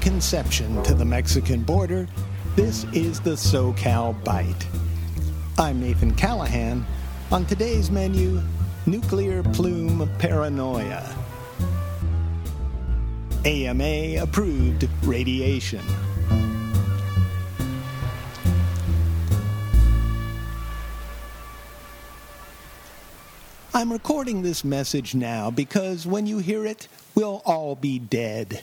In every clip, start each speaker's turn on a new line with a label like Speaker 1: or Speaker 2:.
Speaker 1: Conception to the Mexican border, this is the SoCal Byte. I'm Nathan Callahan. On today's menu, nuclear plume paranoia. AMA approved radiation. I'm recording this message now because when you hear it, we'll all be dead.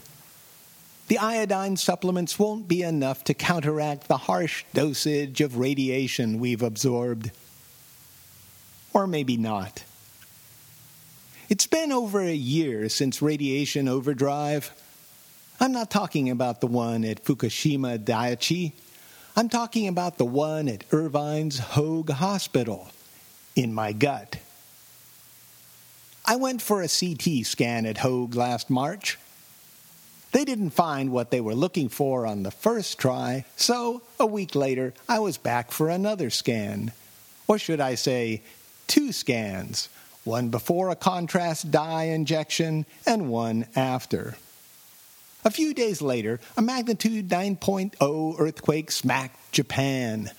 Speaker 1: The iodine supplements won't be enough to counteract the harsh dosage of radiation we've absorbed. Or maybe not. It's been over a year since radiation overdrive. I'm not talking about the one at Fukushima Daiichi. I'm talking about the one at Irvine's Hoag Hospital in my gut. I went for a CT scan at Hoag last March. They didn't find what they were looking for on the first try, so a week later I was back for another scan. Or should I say, two scans one before a contrast dye injection and one after. A few days later, a magnitude 9.0 earthquake smacked Japan.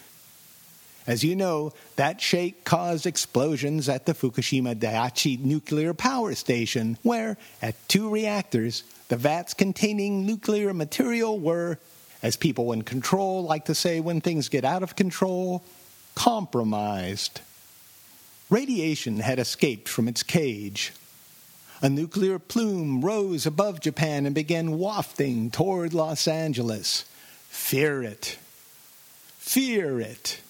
Speaker 1: As you know, that shake caused explosions at the Fukushima Daiichi nuclear power station, where, at two reactors, the vats containing nuclear material were, as people in control like to say when things get out of control, compromised. Radiation had escaped from its cage. A nuclear plume rose above Japan and began wafting toward Los Angeles. Fear it. Fear it.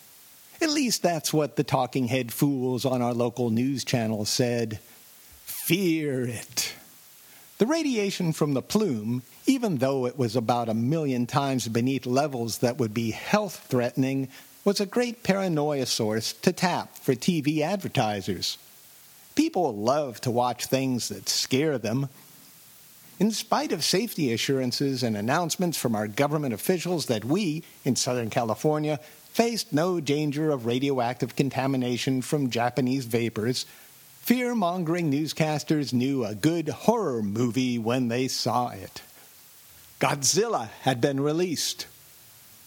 Speaker 1: At least that's what the talking head fools on our local news channel said. Fear it. The radiation from the plume, even though it was about a million times beneath levels that would be health threatening, was a great paranoia source to tap for TV advertisers. People love to watch things that scare them. In spite of safety assurances and announcements from our government officials that we, in Southern California, faced no danger of radioactive contamination from Japanese vapors, fear mongering newscasters knew a good horror movie when they saw it. Godzilla had been released.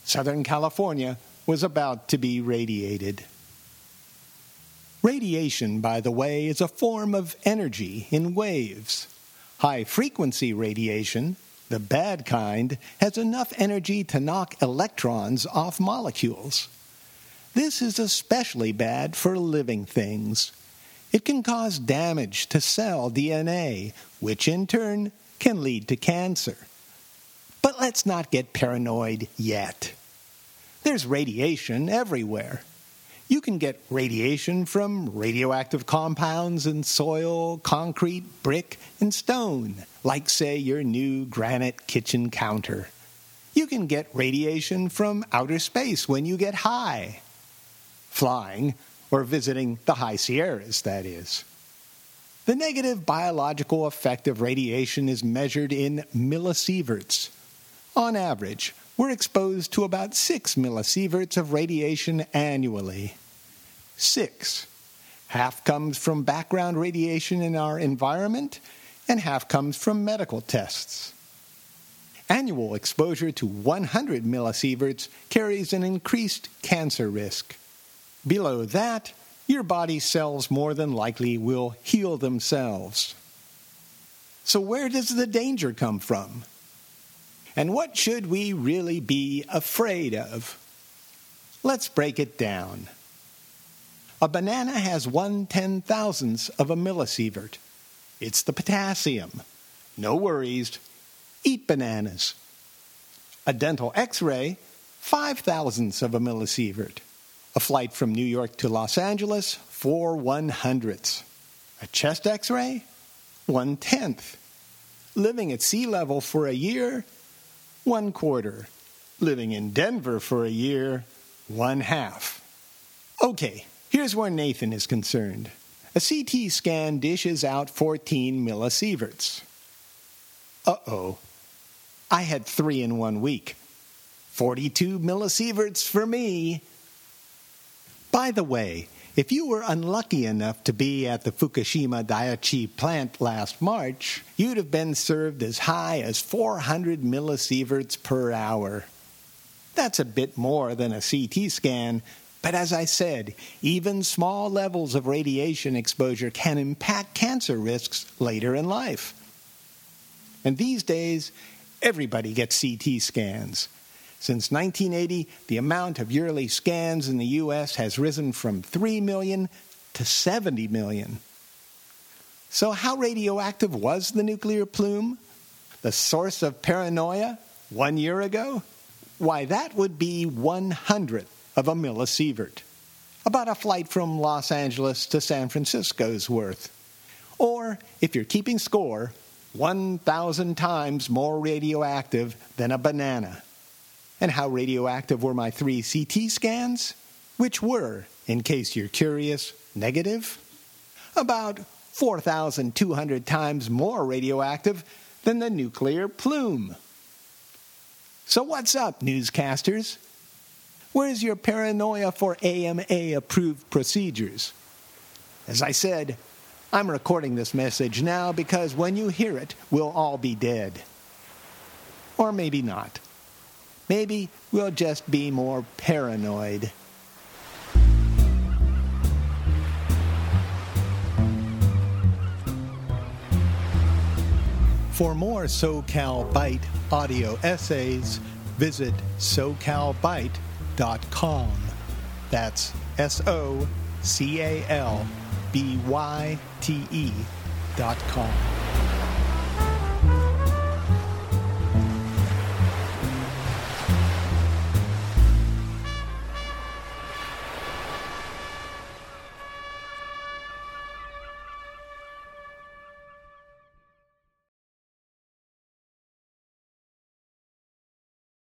Speaker 1: Southern California was about to be radiated. Radiation, by the way, is a form of energy in waves. High frequency radiation, the bad kind has enough energy to knock electrons off molecules. This is especially bad for living things. It can cause damage to cell DNA, which in turn can lead to cancer. But let's not get paranoid yet. There's radiation everywhere. You can get radiation from radioactive compounds in soil, concrete, brick, and stone, like, say, your new granite kitchen counter. You can get radiation from outer space when you get high. Flying, or visiting the high Sierras, that is. The negative biological effect of radiation is measured in millisieverts. On average, we're exposed to about 6 millisieverts of radiation annually six. Half comes from background radiation in our environment, and half comes from medical tests. Annual exposure to 100 millisieverts carries an increased cancer risk. Below that, your body cells more than likely will heal themselves. So, where does the danger come from? And what should we really be afraid of? Let's break it down. A banana has one ten thousandths of a millisievert. It's the potassium. No worries. Eat bananas. A dental x ray, five thousandths of a millisievert. A flight from New York to Los Angeles, four one hundredths. A chest x ray, one tenth. Living at sea level for a year, one quarter. Living in Denver for a year, one half. Okay, Here's where Nathan is concerned. A CT scan dishes out 14 millisieverts. Uh oh. I had three in one week. 42 millisieverts for me. By the way, If you were unlucky enough to be at the Fukushima Daiichi plant last March, you'd have been served as high as 400 millisieverts per hour. That's a bit more than a CT scan, but as I said, even small levels of radiation exposure can impact cancer risks later in life. And these days, everybody gets CT scans. Since 1980, the amount of yearly scans in the U.S. has risen from 3 million to 70 million. So, how radioactive was the nuclear plume? The source of paranoia one year ago? Why, that would be one hundredth of a millisievert. About a flight from Los Angeles to San Francisco's worth. Or, if you're keeping score, 1,000 times more radioactive than a banana. And how radioactive were my three CT scans? Which were, in case you're curious, negative? About 4,200 times more radioactive than the nuclear plume. So, what's up, newscasters? Where's your paranoia for AMA approved procedures? As I said, I'm recording this message now because when you hear it, we'll all be dead. Or maybe not. Maybe we'll just be more paranoid. For more SoCal Byte audio essays, visit socalbyte.com. That's S O C A L B Y T E dot com.